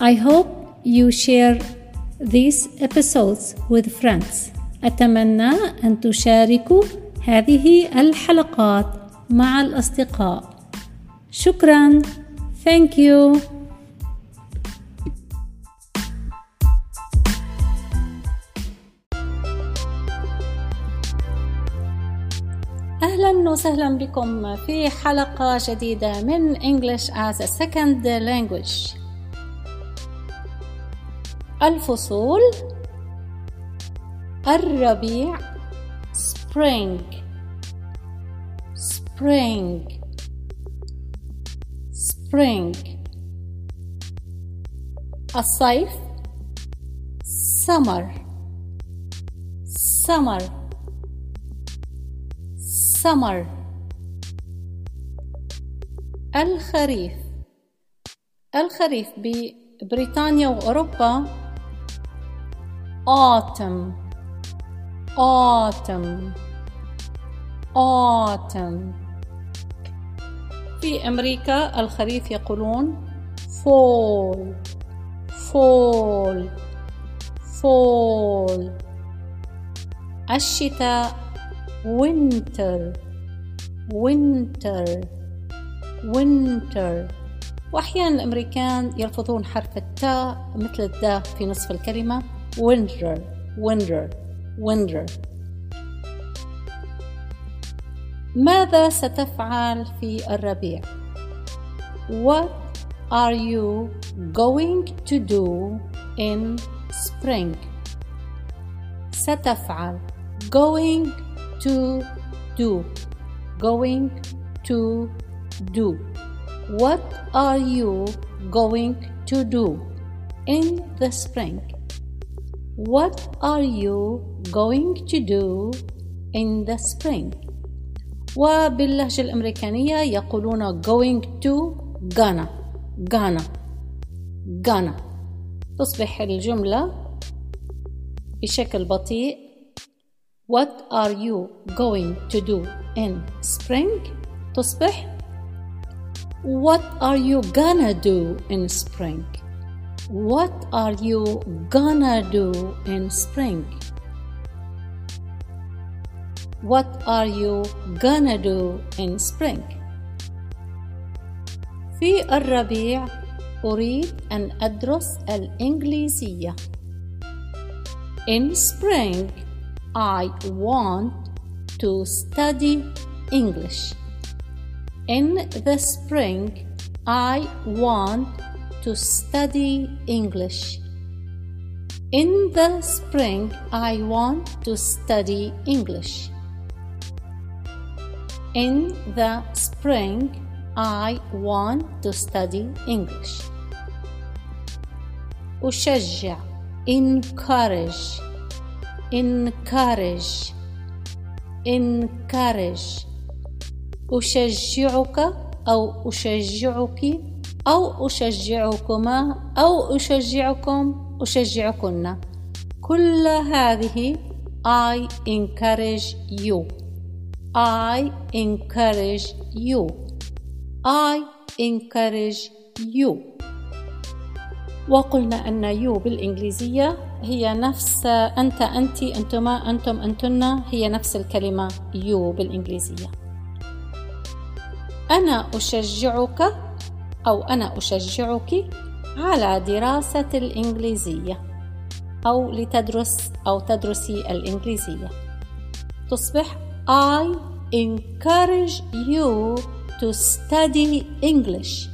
I hope you share these episodes with friends. أتمنى أن تشاركوا هذه الحلقات مع الأصدقاء. شكرا. Thank you. أهلا وسهلا بكم في حلقة جديدة من English as a Second Language الفصول الربيع Spring Spring Spring الصيف Summer Summer summer الخريف الخريف ببريطانيا وأوروبا autumn autumn autumn في أمريكا الخريف يقولون fall fall fall الشتاء winter. winter. winter. وأحيانا الأمريكان يلفظون حرف التاء مثل الداء في نصف الكلمة. winter winter winter ماذا ستفعل في الربيع What are you going to do in spring ستفعل going to do. Going to do. What are you going to do in the spring? What are you going to do in the spring? وباللهجة الأمريكانية يقولون going to gonna gonna gonna تصبح الجملة بشكل بطيء What are you going to do in spring? تصبح What are you gonna do in spring? What are you gonna do in spring? What are you gonna do in spring? في الربيع أريد أن أدرس الإنجليزية. In spring I want to study English. In the spring, I want to study English. In the spring, I want to study English. In the spring, I want to study English. أشجع encourage encourage encourage أشجعك أو أشجعك أو أشجعكما أو أشجعكم أشجعكن. كل هذه I encourage you. I encourage you. I encourage you. وقلنا أن يو بالإنجليزية هي نفس أنت أنت أنتما أنتم أنتن هي نفس الكلمة يو بالإنجليزية. أنا أشجعك أو أنا أشجعك على دراسة الإنجليزية أو لتدرس أو تدرسي الإنجليزية تصبح I encourage you to study English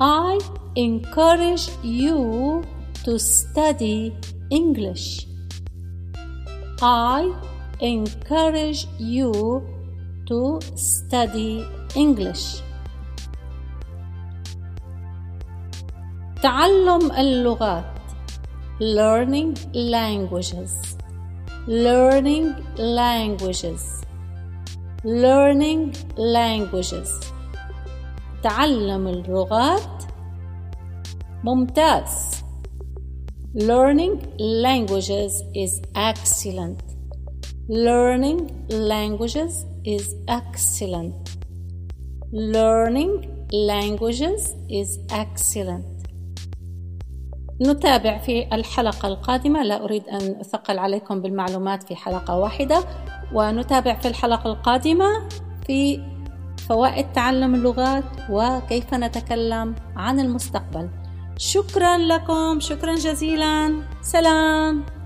I encourage you to study English. I encourage you to study English. تعلم اللغات learning languages learning languages learning languages تعلم اللغات ممتاز Learning languages is excellent. Learning languages is excellent. Learning languages is excellent. نتابع في الحلقة القادمة. لا أريد أن أثقل عليكم بالمعلومات في حلقة واحدة. ونتابع في الحلقة القادمة في فوائد تعلم اللغات وكيف نتكلم عن المستقبل. شكرا لكم. شكرا جزيلا. سلام.